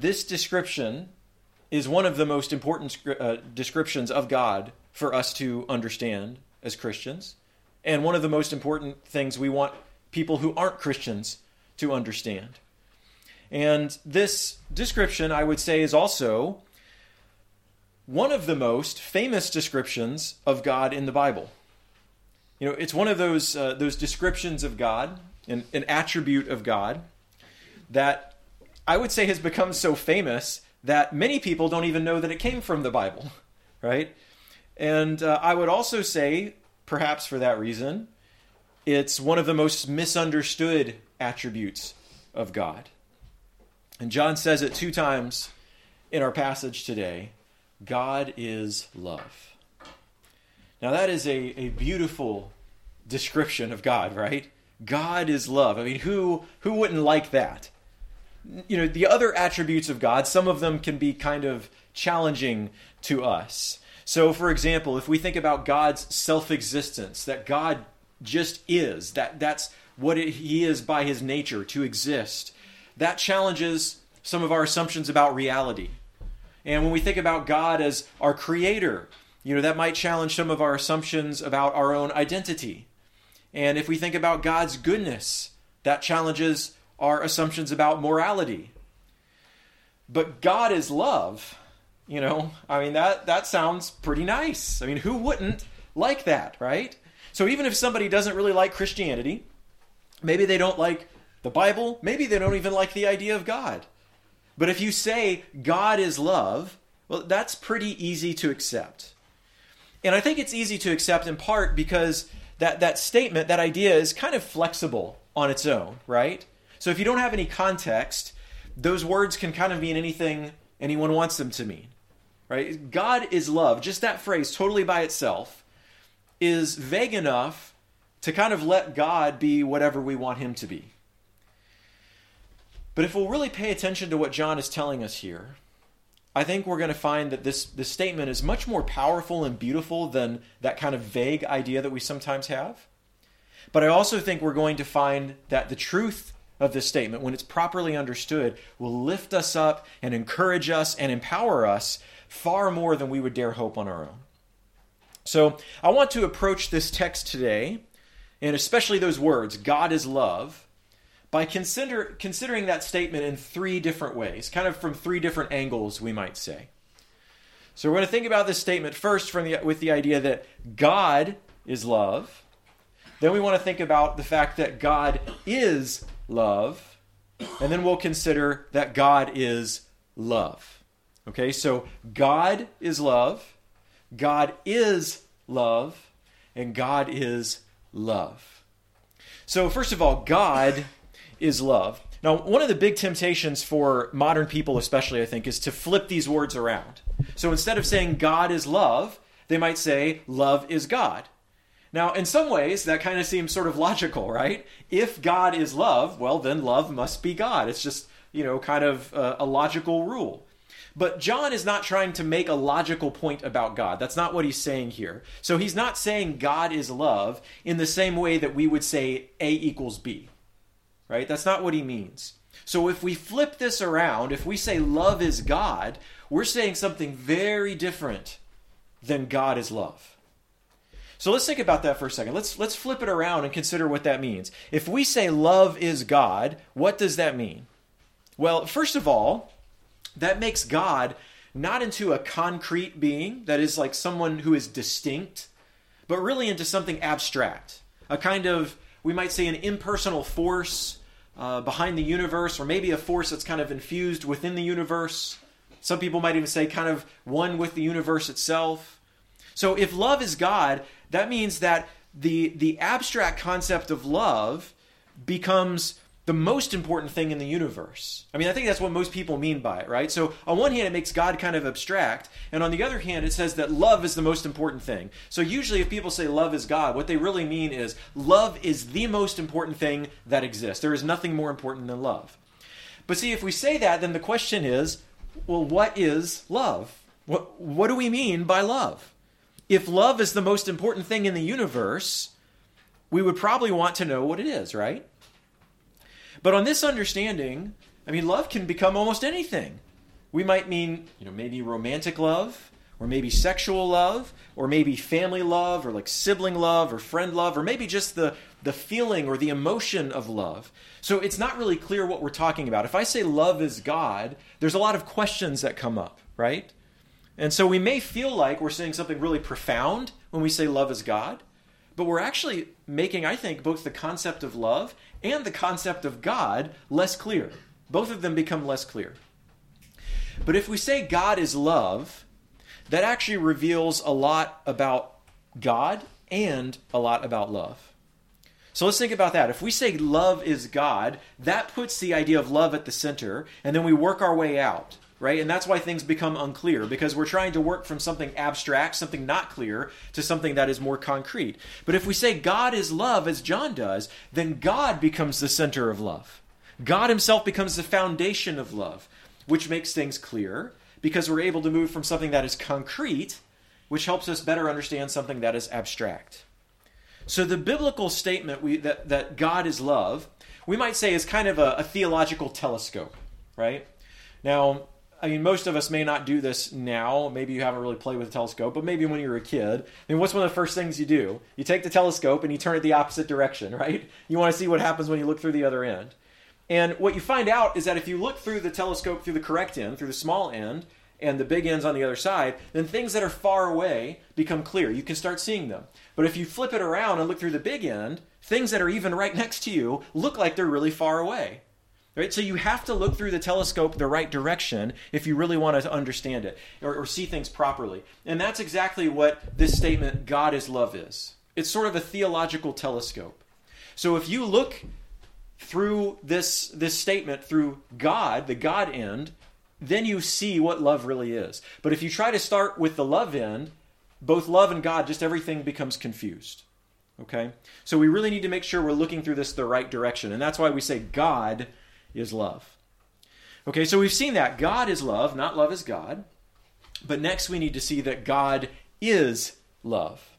this description is one of the most important uh, descriptions of God for us to understand as Christians, and one of the most important things we want people who aren't Christians to understand. And this description, I would say, is also one of the most famous descriptions of God in the Bible. You know, it's one of those uh, those descriptions of God, an, an attribute of God, that I would say has become so famous that many people don't even know that it came from the Bible, right? And uh, I would also say, perhaps for that reason, it's one of the most misunderstood attributes of God. And John says it two times in our passage today God is love. Now, that is a, a beautiful description of God, right? God is love. I mean, who, who wouldn't like that? You know, the other attributes of God, some of them can be kind of challenging to us. So, for example, if we think about God's self existence, that God just is, that, that's what it, He is by His nature, to exist, that challenges some of our assumptions about reality. And when we think about God as our creator, you know, that might challenge some of our assumptions about our own identity. And if we think about God's goodness, that challenges our assumptions about morality. But God is love. You know, I mean that that sounds pretty nice. I mean, who wouldn't like that, right? So even if somebody doesn't really like Christianity, maybe they don't like the Bible, maybe they don't even like the idea of God. But if you say God is love, well, that's pretty easy to accept. And I think it's easy to accept in part because that, that statement, that idea is kind of flexible on its own, right? So if you don't have any context, those words can kind of mean anything anyone wants them to mean, right? God is love, just that phrase, totally by itself, is vague enough to kind of let God be whatever we want him to be. But if we'll really pay attention to what John is telling us here, I think we're going to find that this, this statement is much more powerful and beautiful than that kind of vague idea that we sometimes have. But I also think we're going to find that the truth of this statement, when it's properly understood, will lift us up and encourage us and empower us far more than we would dare hope on our own. So I want to approach this text today, and especially those words, God is love, by consider, considering that statement in three different ways, kind of from three different angles, we might say. So we're going to think about this statement first from the, with the idea that God is love. Then we want to think about the fact that God is love. And then we'll consider that God is love. Okay, so God is love, God is love, and God is love. So, first of all, God is love. Now, one of the big temptations for modern people, especially, I think, is to flip these words around. So instead of saying God is love, they might say love is God. Now, in some ways, that kind of seems sort of logical, right? If God is love, well, then love must be God. It's just, you know, kind of a, a logical rule. But John is not trying to make a logical point about God. That's not what he's saying here. So he's not saying God is love in the same way that we would say A equals B right? That's not what he means. So if we flip this around, if we say love is God, we're saying something very different than God is love. So let's think about that for a second. Let's let's flip it around and consider what that means. If we say love is God, what does that mean? Well, first of all, that makes God not into a concrete being that is like someone who is distinct, but really into something abstract, a kind of we might say, an impersonal force uh, behind the universe, or maybe a force that's kind of infused within the universe. Some people might even say, kind of one with the universe itself. So, if love is God, that means that the, the abstract concept of love becomes the most important thing in the universe. I mean, I think that's what most people mean by it, right? So, on one hand, it makes God kind of abstract, and on the other hand, it says that love is the most important thing. So, usually, if people say love is God, what they really mean is love is the most important thing that exists. There is nothing more important than love. But see, if we say that, then the question is well, what is love? What, what do we mean by love? If love is the most important thing in the universe, we would probably want to know what it is, right? But on this understanding, I mean, love can become almost anything. We might mean, you know, maybe romantic love, or maybe sexual love, or maybe family love, or like sibling love, or friend love, or maybe just the, the feeling or the emotion of love. So it's not really clear what we're talking about. If I say love is God, there's a lot of questions that come up, right? And so we may feel like we're saying something really profound when we say love is God, but we're actually making, I think, both the concept of love and the concept of God less clear. Both of them become less clear. But if we say God is love, that actually reveals a lot about God and a lot about love. So let's think about that. If we say love is God, that puts the idea of love at the center, and then we work our way out, right? And that's why things become unclear, because we're trying to work from something abstract, something not clear, to something that is more concrete. But if we say God is love, as John does, then God becomes the center of love. God Himself becomes the foundation of love, which makes things clear, because we're able to move from something that is concrete, which helps us better understand something that is abstract. So the biblical statement we, that, that God is love, we might say is kind of a, a theological telescope, right? Now, I mean, most of us may not do this now. Maybe you haven't really played with a telescope, but maybe when you were a kid. I mean, what's one of the first things you do? You take the telescope and you turn it the opposite direction, right? You want to see what happens when you look through the other end. And what you find out is that if you look through the telescope through the correct end, through the small end, and the big end's on the other side, then things that are far away become clear. You can start seeing them. But if you flip it around and look through the big end, things that are even right next to you look like they're really far away. Right? So you have to look through the telescope the right direction if you really want to understand it or, or see things properly. And that's exactly what this statement, God is love, is. It's sort of a theological telescope. So if you look through this, this statement through God, the God end, then you see what love really is. But if you try to start with the love end, both love and God, just everything becomes confused. Okay? So we really need to make sure we're looking through this the right direction. And that's why we say God is love. Okay, so we've seen that. God is love, not love is God. But next we need to see that God is love.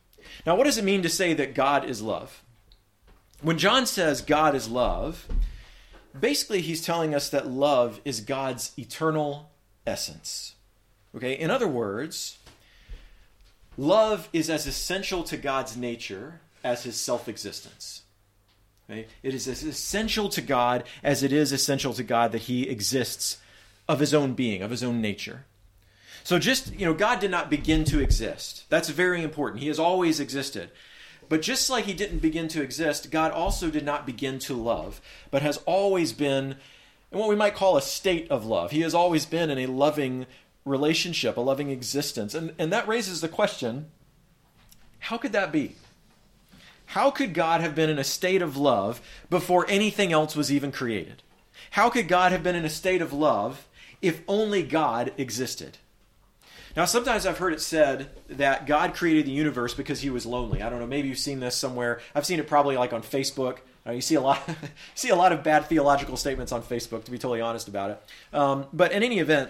Now, what does it mean to say that God is love? When John says God is love, basically he's telling us that love is God's eternal essence. Okay, in other words, love is as essential to God's nature as his self existence. Okay? It is as essential to God as it is essential to God that he exists of his own being, of his own nature. So just, you know, God did not begin to exist. That's very important. He has always existed. But just like he didn't begin to exist, God also did not begin to love, but has always been in what we might call a state of love. He has always been in a loving relationship, a loving existence. And, and that raises the question how could that be? How could God have been in a state of love before anything else was even created? How could God have been in a state of love if only God existed? Now, sometimes I've heard it said that God created the universe because he was lonely. I don't know, maybe you've seen this somewhere. I've seen it probably like on Facebook. Uh, you see a lot, see a lot of bad theological statements on Facebook, to be totally honest about it. Um, but in any event,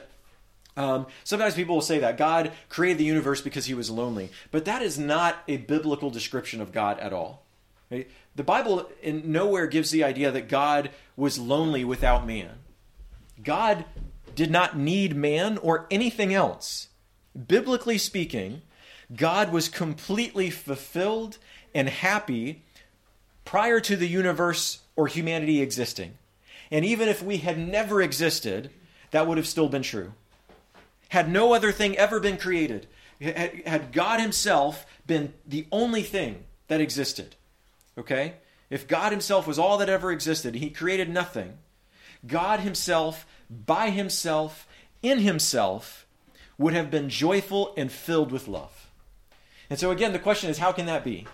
um, sometimes people will say that God created the universe because he was lonely, but that is not a biblical description of God at all. The Bible in nowhere gives the idea that God was lonely without man. God did not need man or anything else biblically speaking, God was completely fulfilled and happy prior to the universe or humanity existing. And even if we had never existed, that would have still been true. Had no other thing ever been created, had God Himself been the only thing that existed, okay? If God Himself was all that ever existed, He created nothing, God Himself, by Himself, in Himself, would have been joyful and filled with love. And so, again, the question is how can that be?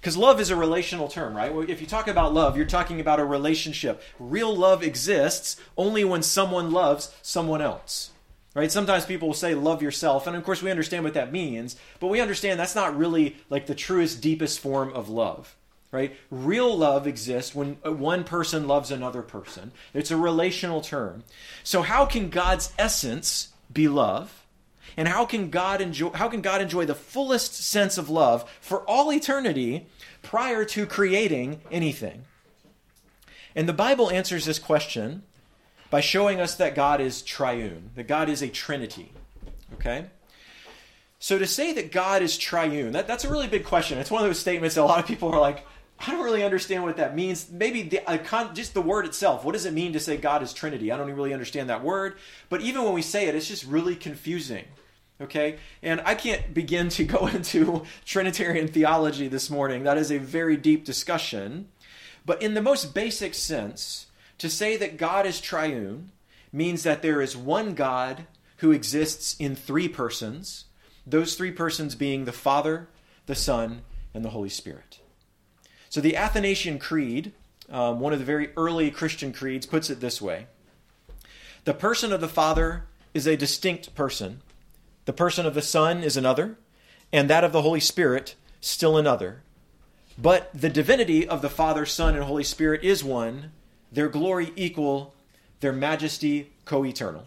Because love is a relational term, right? If you talk about love, you're talking about a relationship. Real love exists only when someone loves someone else. Right? Sometimes people will say love yourself, and of course we understand what that means, but we understand that's not really like the truest deepest form of love. Right? Real love exists when uh, one person loves another person. It's a relational term. So how can God's essence be love? And how can God enjoy how can God enjoy the fullest sense of love for all eternity prior to creating anything? And the Bible answers this question by showing us that God is triune, that God is a trinity. Okay? So to say that God is triune, that, that's a really big question. It's one of those statements that a lot of people are like, I don't really understand what that means. Maybe the, uh, just the word itself. What does it mean to say God is Trinity? I don't really understand that word. But even when we say it, it's just really confusing. Okay? And I can't begin to go into Trinitarian theology this morning. That is a very deep discussion. But in the most basic sense, to say that God is triune means that there is one God who exists in three persons, those three persons being the Father, the Son, and the Holy Spirit. So the Athanasian Creed, um, one of the very early Christian creeds, puts it this way The person of the Father is a distinct person, the person of the Son is another, and that of the Holy Spirit still another. But the divinity of the Father, Son, and Holy Spirit is one, their glory equal, their majesty co eternal.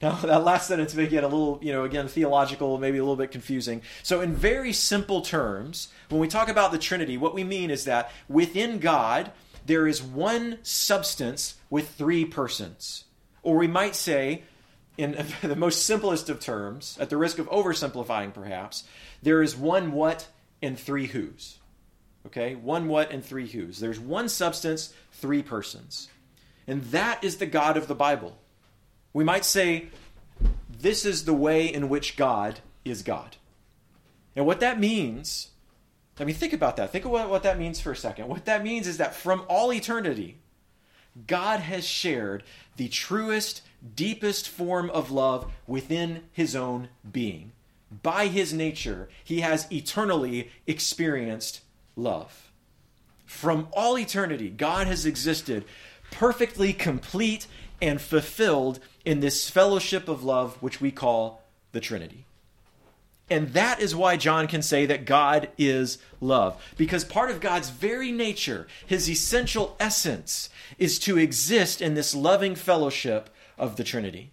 Now, that last sentence may get a little, you know, again, theological, maybe a little bit confusing. So, in very simple terms, when we talk about the Trinity, what we mean is that within God, there is one substance with three persons. Or we might say, in the most simplest of terms, at the risk of oversimplifying perhaps, there is one what and three who's. Okay? One what and three who's. There's one substance, three persons. And that is the God of the Bible. We might say, this is the way in which God is God. And what that means, I mean, think about that. Think what, what that means for a second. What that means is that from all eternity, God has shared the truest, deepest form of love within his own being. By his nature, he has eternally experienced love. From all eternity, God has existed perfectly complete and fulfilled in this fellowship of love which we call the Trinity. And that is why John can say that God is love. Because part of God's very nature, his essential essence, is to exist in this loving fellowship of the Trinity.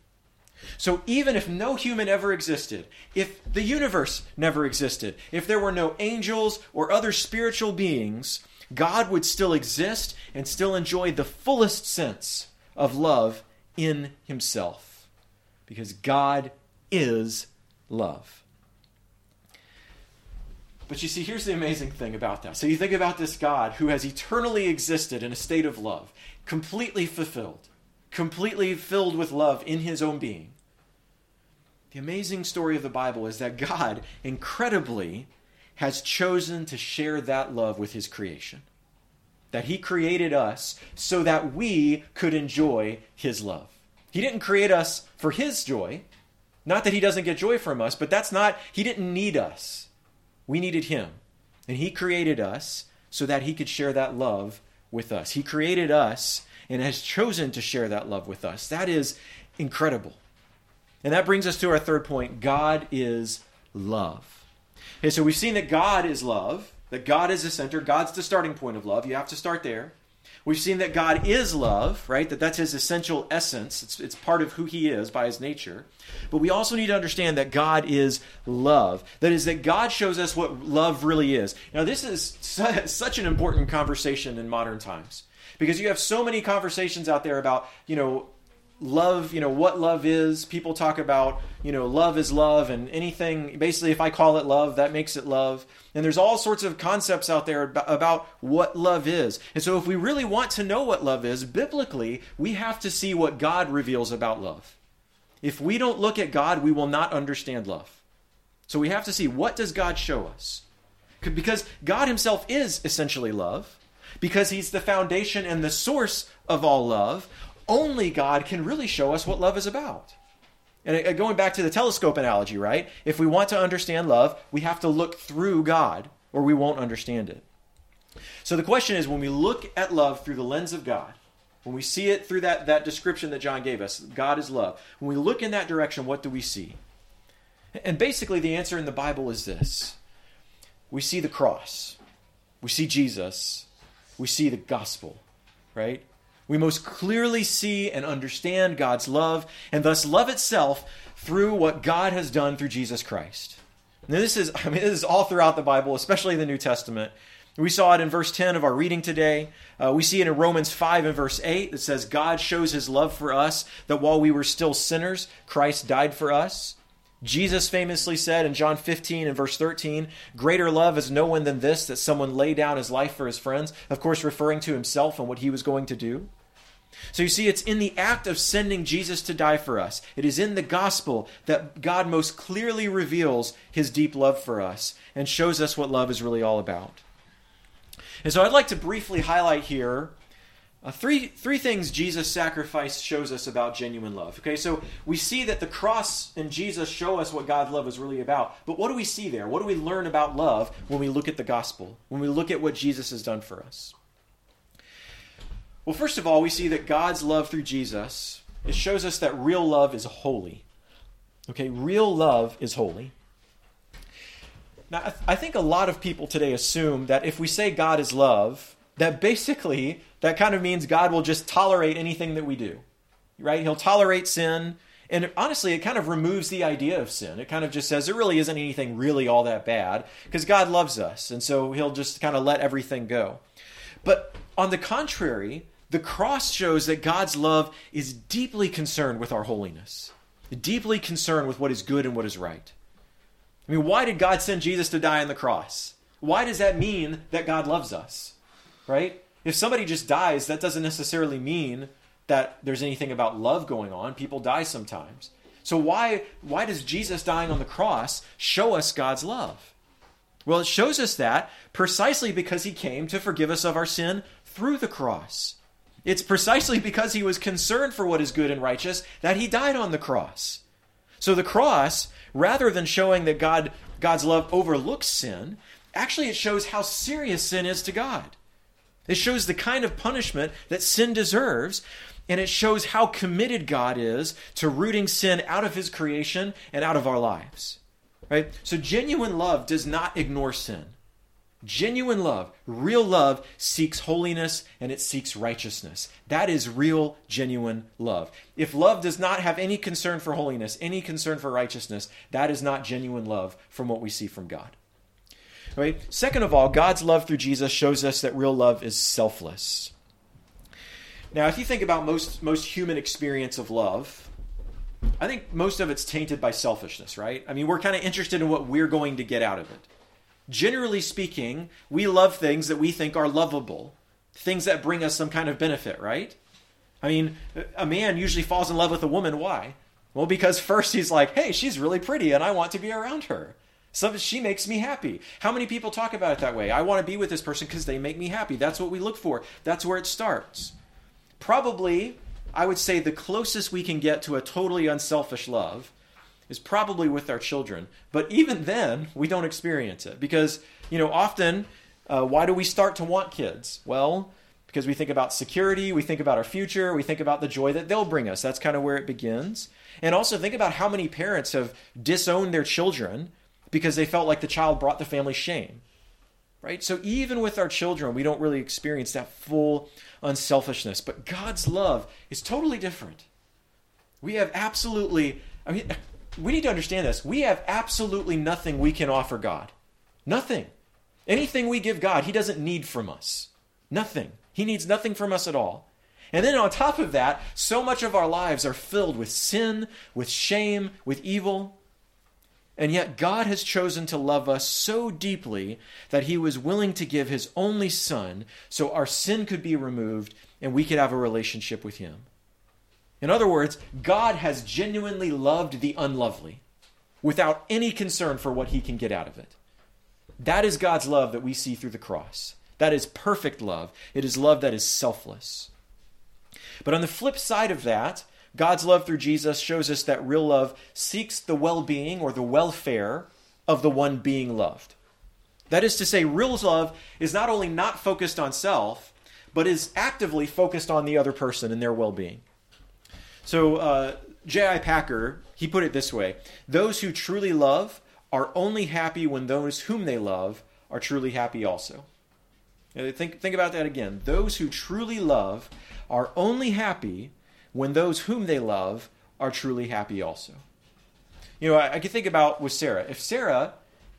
So even if no human ever existed, if the universe never existed, if there were no angels or other spiritual beings, God would still exist and still enjoy the fullest sense of love in himself. Because God is love. But you see, here's the amazing thing about that. So you think about this God who has eternally existed in a state of love, completely fulfilled, completely filled with love in his own being. The amazing story of the Bible is that God, incredibly, has chosen to share that love with his creation that he created us so that we could enjoy his love. He didn't create us for his joy. Not that he doesn't get joy from us, but that's not, he didn't need us. We needed him. And he created us so that he could share that love with us. He created us and has chosen to share that love with us. That is incredible. And that brings us to our third point God is love. Okay, so we've seen that God is love that God is the center, God's the starting point of love. You have to start there. We've seen that God is love, right? That that's his essential essence. It's, it's part of who he is by his nature. But we also need to understand that God is love. That is, that God shows us what love really is. Now, this is su- such an important conversation in modern times because you have so many conversations out there about, you know, love, you know, what love is. People talk about, you know, love is love and anything, basically, if I call it love, that makes it love. And there's all sorts of concepts out there about what love is. And so, if we really want to know what love is, biblically, we have to see what God reveals about love. If we don't look at God, we will not understand love. So, we have to see what does God show us? Because God Himself is essentially love, because He's the foundation and the source of all love only God can really show us what love is about. And uh, going back to the telescope analogy, right? If we want to understand love, we have to look through God or we won't understand it. So the question is when we look at love through the lens of God, when we see it through that, that description that John gave us, God is love, when we look in that direction, what do we see? And basically, the answer in the Bible is this we see the cross, we see Jesus, we see the gospel, right? we most clearly see and understand God's love, and thus love itself through what God has done through Jesus Christ. Now, this is, I mean, this is all throughout the Bible, especially the New Testament. We saw it in verse 10 of our reading today. Uh, we see it in Romans 5 and verse 8 that says, God shows his love for us, that while we were still sinners, Christ died for us. Jesus famously said in John 15 and verse 13, Greater love is no one than this, that someone lay down his life for his friends, of course, referring to himself and what he was going to do. So you see, it's in the act of sending Jesus to die for us. It is in the gospel that God most clearly reveals his deep love for us and shows us what love is really all about. And so I'd like to briefly highlight here uh, three, three things Jesus' sacrifice shows us about genuine love. Okay, so we see that the cross and Jesus show us what God's love is really about. But what do we see there? What do we learn about love when we look at the gospel, when we look at what Jesus has done for us? Well, first of all, we see that God's love through Jesus, it shows us that real love is holy. Okay, real love is holy. Now, I think a lot of people today assume that if we say God is love, that basically that kind of means God will just tolerate anything that we do. Right? He'll tolerate sin. And honestly, it kind of removes the idea of sin. It kind of just says there really isn't anything really all that bad because God loves us. And so he'll just kind of let everything go. But on the contrary, the cross shows that God's love is deeply concerned with our holiness, deeply concerned with what is good and what is right. I mean, why did God send Jesus to die on the cross? Why does that mean that God loves us? Right? If somebody just dies, that doesn't necessarily mean that there's anything about love going on. People die sometimes. So why why does Jesus dying on the cross show us God's love? Well, it shows us that precisely because he came to forgive us of our sin through the cross. It's precisely because he was concerned for what is good and righteous that he died on the cross. So the cross, rather than showing that God God's love overlooks sin, actually it shows how serious sin is to God. It shows the kind of punishment that sin deserves, and it shows how committed God is to rooting sin out of his creation and out of our lives. Right? So genuine love does not ignore sin. Genuine love, real love, seeks holiness and it seeks righteousness. That is real, genuine love. If love does not have any concern for holiness, any concern for righteousness, that is not genuine love from what we see from God. Right? Second of all, God's love through Jesus shows us that real love is selfless. Now, if you think about most most human experience of love, I think most of it's tainted by selfishness, right? I mean, we're kind of interested in what we're going to get out of it. Generally speaking, we love things that we think are lovable, things that bring us some kind of benefit, right? I mean, a man usually falls in love with a woman. Why? Well, because first he's like, hey, she's really pretty and I want to be around her. Some, she makes me happy. How many people talk about it that way? I want to be with this person because they make me happy. That's what we look for. That's where it starts. Probably, I would say the closest we can get to a totally unselfish love is probably with our children. But even then, we don't experience it because, you know, often, uh, why do we start to want kids? Well, because we think about security, we think about our future, we think about the joy that they'll bring us. That's kind of where it begins. And also think about how many parents have disowned their children because they felt like the child brought the family shame. Right? So even with our children, we don't really experience that full unselfishness. But God's love is totally different. We have absolutely, I mean, we need to understand this. We have absolutely nothing we can offer God. Nothing. Anything we give God, He doesn't need from us. Nothing. He needs nothing from us at all. And then on top of that, so much of our lives are filled with sin, with shame, with evil. And yet, God has chosen to love us so deeply that He was willing to give His only Son so our sin could be removed and we could have a relationship with Him. In other words, God has genuinely loved the unlovely without any concern for what He can get out of it. That is God's love that we see through the cross. That is perfect love. It is love that is selfless. But on the flip side of that, God's love through Jesus shows us that real love seeks the well being or the welfare of the one being loved. That is to say, real love is not only not focused on self, but is actively focused on the other person and their well being. So, uh, J.I. Packer, he put it this way Those who truly love are only happy when those whom they love are truly happy also. Think, think about that again. Those who truly love are only happy when those whom they love are truly happy also. You know, I, I can think about with Sarah. If Sarah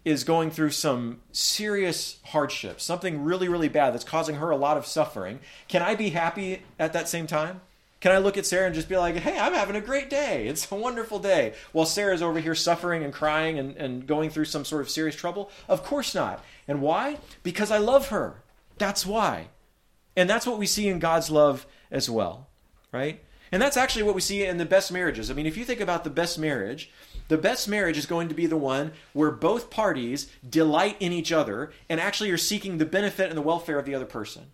is going through some serious hardship, something really, really bad that's causing her a lot of suffering, can I be happy at that same time? Can I look at Sarah and just be like, hey, I'm having a great day. It's a wonderful day. While Sarah's over here suffering and crying and, and going through some sort of serious trouble? Of course not. And why? Because I love her. That's why. And that's what we see in God's love as well, right? And that's actually what we see in the best marriages. I mean, if you think about the best marriage, the best marriage is going to be the one where both parties delight in each other and actually are seeking the benefit and the welfare of the other person.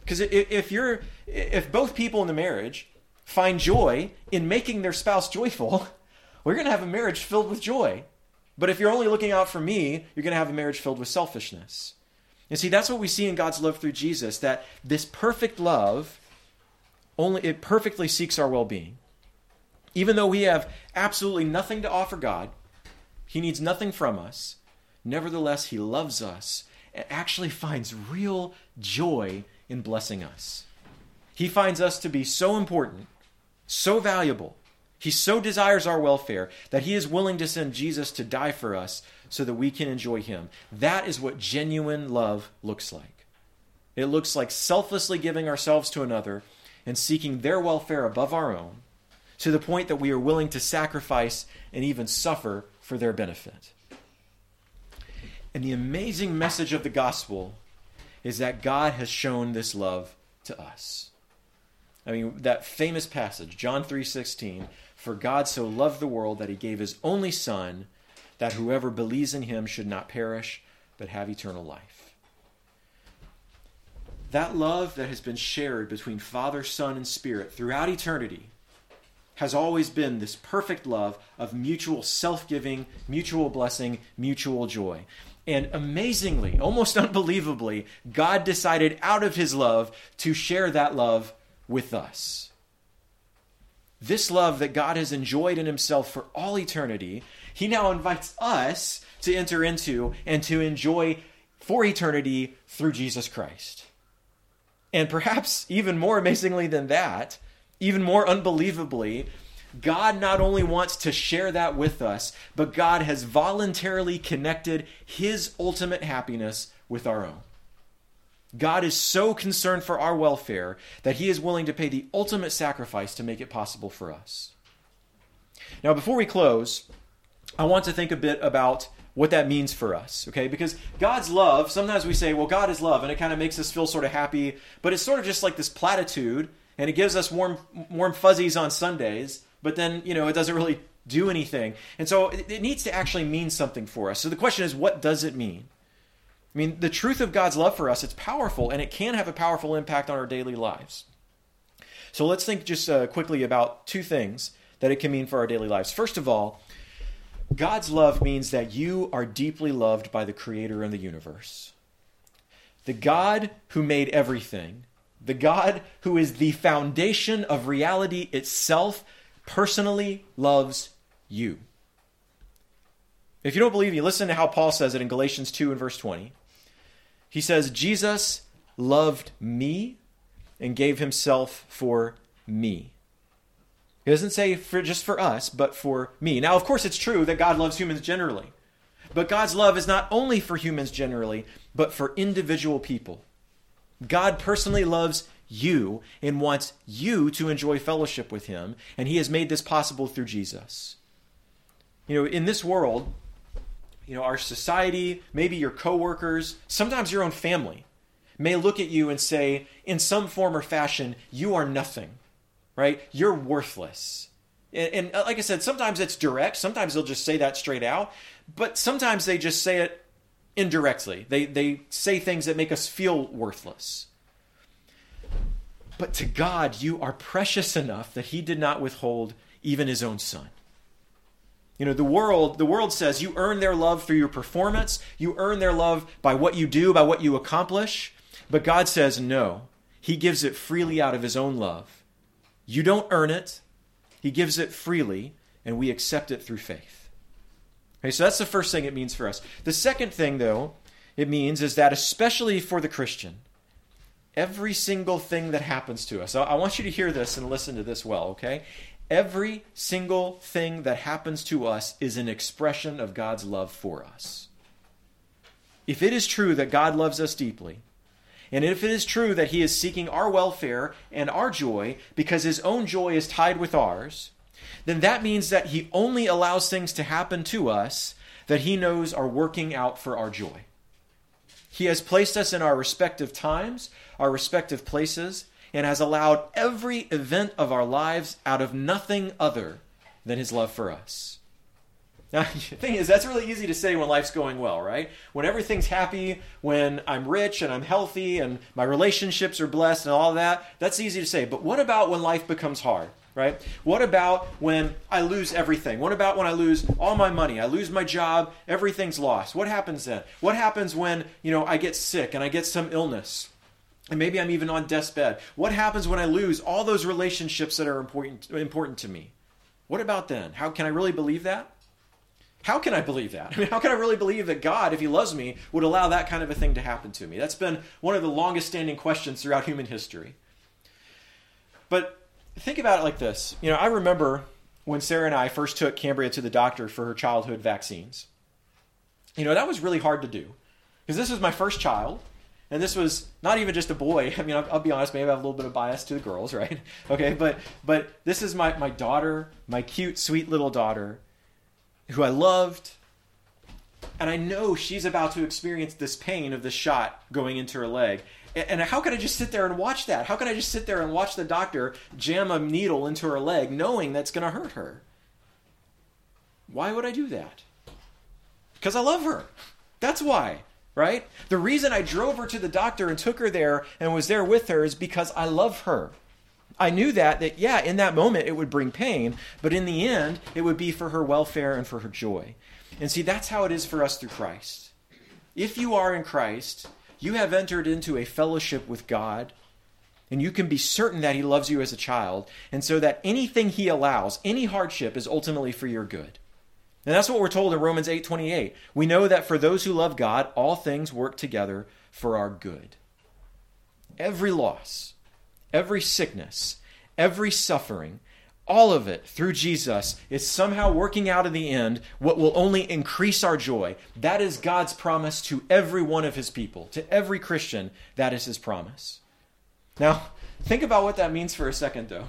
Because if you're, if both people in the marriage find joy in making their spouse joyful, we're going to have a marriage filled with joy. But if you're only looking out for me, you're going to have a marriage filled with selfishness. And see, that's what we see in God's love through Jesus, that this perfect love only it perfectly seeks our well-being. Even though we have absolutely nothing to offer God, he needs nothing from us. Nevertheless, he loves us and actually finds real joy in blessing us. He finds us to be so important, so valuable. He so desires our welfare that he is willing to send Jesus to die for us so that we can enjoy him. That is what genuine love looks like. It looks like selflessly giving ourselves to another and seeking their welfare above our own to the point that we are willing to sacrifice and even suffer for their benefit. And the amazing message of the gospel is that God has shown this love to us. I mean, that famous passage, John 3:16, for God so loved the world that he gave his only son that whoever believes in him should not perish but have eternal life. That love that has been shared between Father, Son, and Spirit throughout eternity has always been this perfect love of mutual self giving, mutual blessing, mutual joy. And amazingly, almost unbelievably, God decided out of his love to share that love with us. This love that God has enjoyed in himself for all eternity, he now invites us to enter into and to enjoy for eternity through Jesus Christ. And perhaps even more amazingly than that, even more unbelievably, God not only wants to share that with us, but God has voluntarily connected his ultimate happiness with our own. God is so concerned for our welfare that he is willing to pay the ultimate sacrifice to make it possible for us. Now, before we close, I want to think a bit about what that means for us, okay? Because God's love, sometimes we say, well, God is love, and it kind of makes us feel sort of happy, but it's sort of just like this platitude, and it gives us warm, warm fuzzies on Sundays, but then, you know, it doesn't really do anything. And so it, it needs to actually mean something for us. So the question is, what does it mean? I mean, the truth of God's love for us, it's powerful, and it can have a powerful impact on our daily lives. So let's think just uh, quickly about two things that it can mean for our daily lives. First of all, God's love means that you are deeply loved by the Creator in the universe. The God who made everything, the God who is the foundation of reality itself, personally loves you. If you don't believe me, listen to how Paul says it in Galatians 2 and verse 20. He says, Jesus loved me and gave himself for me. He doesn't say for just for us, but for me. Now, of course, it's true that God loves humans generally. But God's love is not only for humans generally, but for individual people. God personally loves you and wants you to enjoy fellowship with him, and he has made this possible through Jesus. You know, in this world, you know, our society, maybe your coworkers, sometimes your own family may look at you and say, in some form or fashion, you are nothing, right? You're worthless. And, and uh, like I said, sometimes it's direct. Sometimes they'll just say that straight out. But sometimes they just say it indirectly. They, they say things that make us feel worthless. But to God, you are precious enough that He did not withhold even His own Son. You know, the world, the world says you earn their love through your performance, you earn their love by what you do, by what you accomplish. But God says no. He gives it freely out of his own love. You don't earn it. He gives it freely, and we accept it through faith. Okay, so that's the first thing it means for us. The second thing, though, it means is that especially for the Christian, every single thing that happens to us, I want you to hear this and listen to this well, okay? Every single thing that happens to us is an expression of God's love for us. if it is true that God loves us deeply, and if it is true that He is seeking our welfare and our joy because His own joy is tied with ours, then that means that He only allows things to happen to us that He knows are working out for our joy. He has placed us in our respective times, our respective places, and has allowed every event of our lives out of nothing other than His love for us. Now, the thing is, that's really easy to say when life's going well, right? When everything's happy, when I'm rich and I'm healthy and my relationships are blessed and all that, that's easy to say. But what about when life becomes hard, right? What about when I lose everything? What about when I lose all my money? I lose my job, everything's lost. What happens then? What happens when, you know, I get sick and I get some illness? And maybe I'm even on deathbed. What happens when I lose all those relationships that are important important to me? What about then? How can I really believe that? How can I believe that? I mean, how can I really believe that God, if He loves me, would allow that kind of a thing to happen to me? That's been one of the longest standing questions throughout human history. But think about it like this. You know, I remember when Sarah and I first took Cambria to the doctor for her childhood vaccines. You know, that was really hard to do because this was my first child. And this was not even just a boy. I mean, I'll, I'll, be honest, maybe I have a little bit of bias to the girls, right? Okay, but but this is my, my daughter, my cute, sweet little daughter, who I loved, and I know she's about to experience this pain of the shot going into her leg. And how can I just sit there and watch that? How can I just sit there and watch the doctor jam a needle into her leg knowing that's going to hurt her? Why would I do that? Because I love her. That's why, right? The reason I drove her to the doctor and took her there and was there with her is because I love her. I knew that that yeah, in that moment it would bring pain, but in the end it would be for her welfare and for her joy. And see, that's how it is for us through Christ. If you are in Christ, you have entered into a fellowship with God, and you can be certain that he loves you as a child, and so that anything he allows, any hardship is ultimately for your good. And that's what we're told in Romans 8:28. We know that for those who love God, all things work together for our good. Every loss, every sickness, every suffering, all of it through Jesus is somehow working out in the end what will only increase our joy. That is God's promise to every one of his people. To every Christian, that is his promise. Now, think about what that means for a second, though.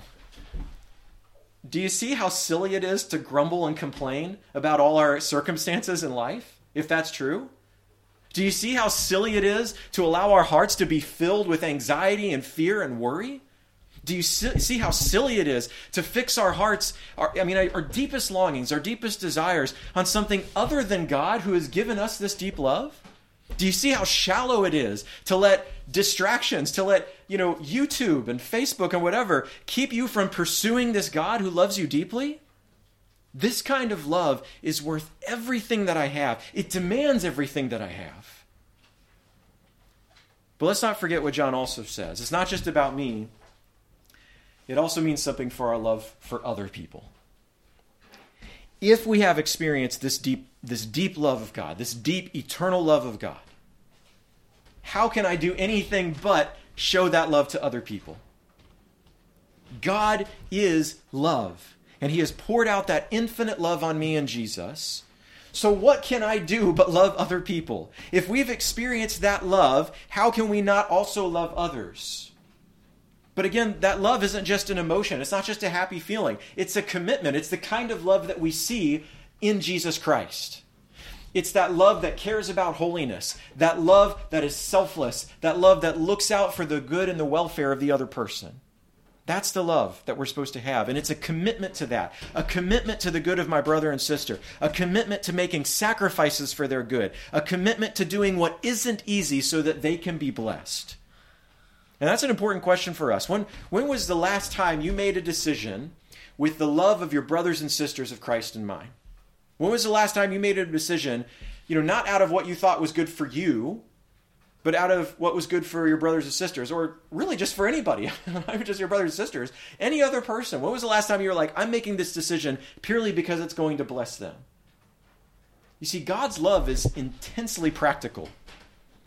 Do you see how silly it is to grumble and complain about all our circumstances in life, if that's true? Do you see how silly it is to allow our hearts to be filled with anxiety and fear and worry? Do you see how silly it is to fix our hearts, our, I mean, our deepest longings, our deepest desires on something other than God who has given us this deep love? Do you see how shallow it is to let distractions, to let, you know, YouTube and Facebook and whatever keep you from pursuing this God who loves you deeply? This kind of love is worth everything that I have. It demands everything that I have. But let's not forget what John also says. It's not just about me, it also means something for our love for other people. If we have experienced this deep, this deep love of God, this deep eternal love of God, how can I do anything but show that love to other people? God is love and he has poured out that infinite love on me in Jesus. So, what can I do but love other people? If we've experienced that love, how can we not also love others? But again, that love isn't just an emotion. It's not just a happy feeling. It's a commitment. It's the kind of love that we see in Jesus Christ. It's that love that cares about holiness, that love that is selfless, that love that looks out for the good and the welfare of the other person. That's the love that we're supposed to have. And it's a commitment to that, a commitment to the good of my brother and sister, a commitment to making sacrifices for their good, a commitment to doing what isn't easy so that they can be blessed. And that's an important question for us. When, when was the last time you made a decision with the love of your brothers and sisters of Christ in mind? When was the last time you made a decision, you know, not out of what you thought was good for you, but out of what was good for your brothers and sisters, or really just for anybody, just your brothers and sisters, any other person. When was the last time you were like, I'm making this decision purely because it's going to bless them? You see, God's love is intensely practical.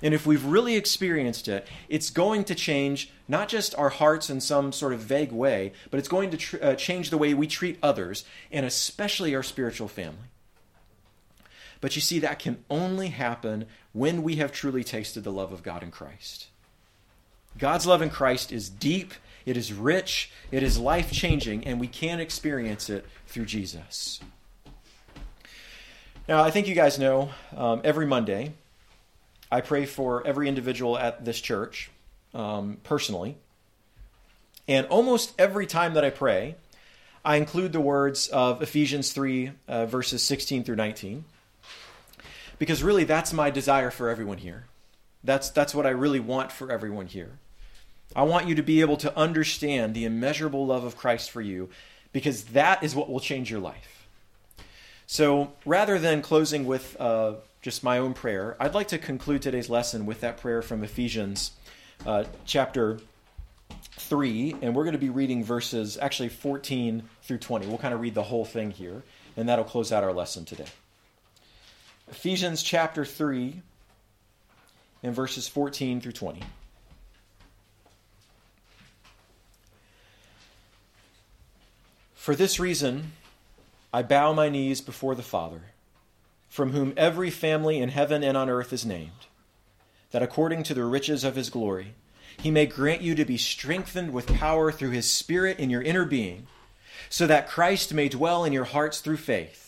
And if we've really experienced it, it's going to change not just our hearts in some sort of vague way, but it's going to tr- uh, change the way we treat others, and especially our spiritual family. But you see, that can only happen when we have truly tasted the love of God in Christ. God's love in Christ is deep, it is rich, it is life changing, and we can experience it through Jesus. Now, I think you guys know um, every Monday I pray for every individual at this church um, personally. And almost every time that I pray, I include the words of Ephesians 3, uh, verses 16 through 19. Because really, that's my desire for everyone here. That's, that's what I really want for everyone here. I want you to be able to understand the immeasurable love of Christ for you, because that is what will change your life. So rather than closing with uh, just my own prayer, I'd like to conclude today's lesson with that prayer from Ephesians uh, chapter 3, and we're going to be reading verses actually 14 through 20. We'll kind of read the whole thing here, and that'll close out our lesson today. Ephesians chapter 3, and verses 14 through 20. For this reason, I bow my knees before the Father, from whom every family in heaven and on earth is named, that according to the riches of his glory, he may grant you to be strengthened with power through his Spirit in your inner being, so that Christ may dwell in your hearts through faith,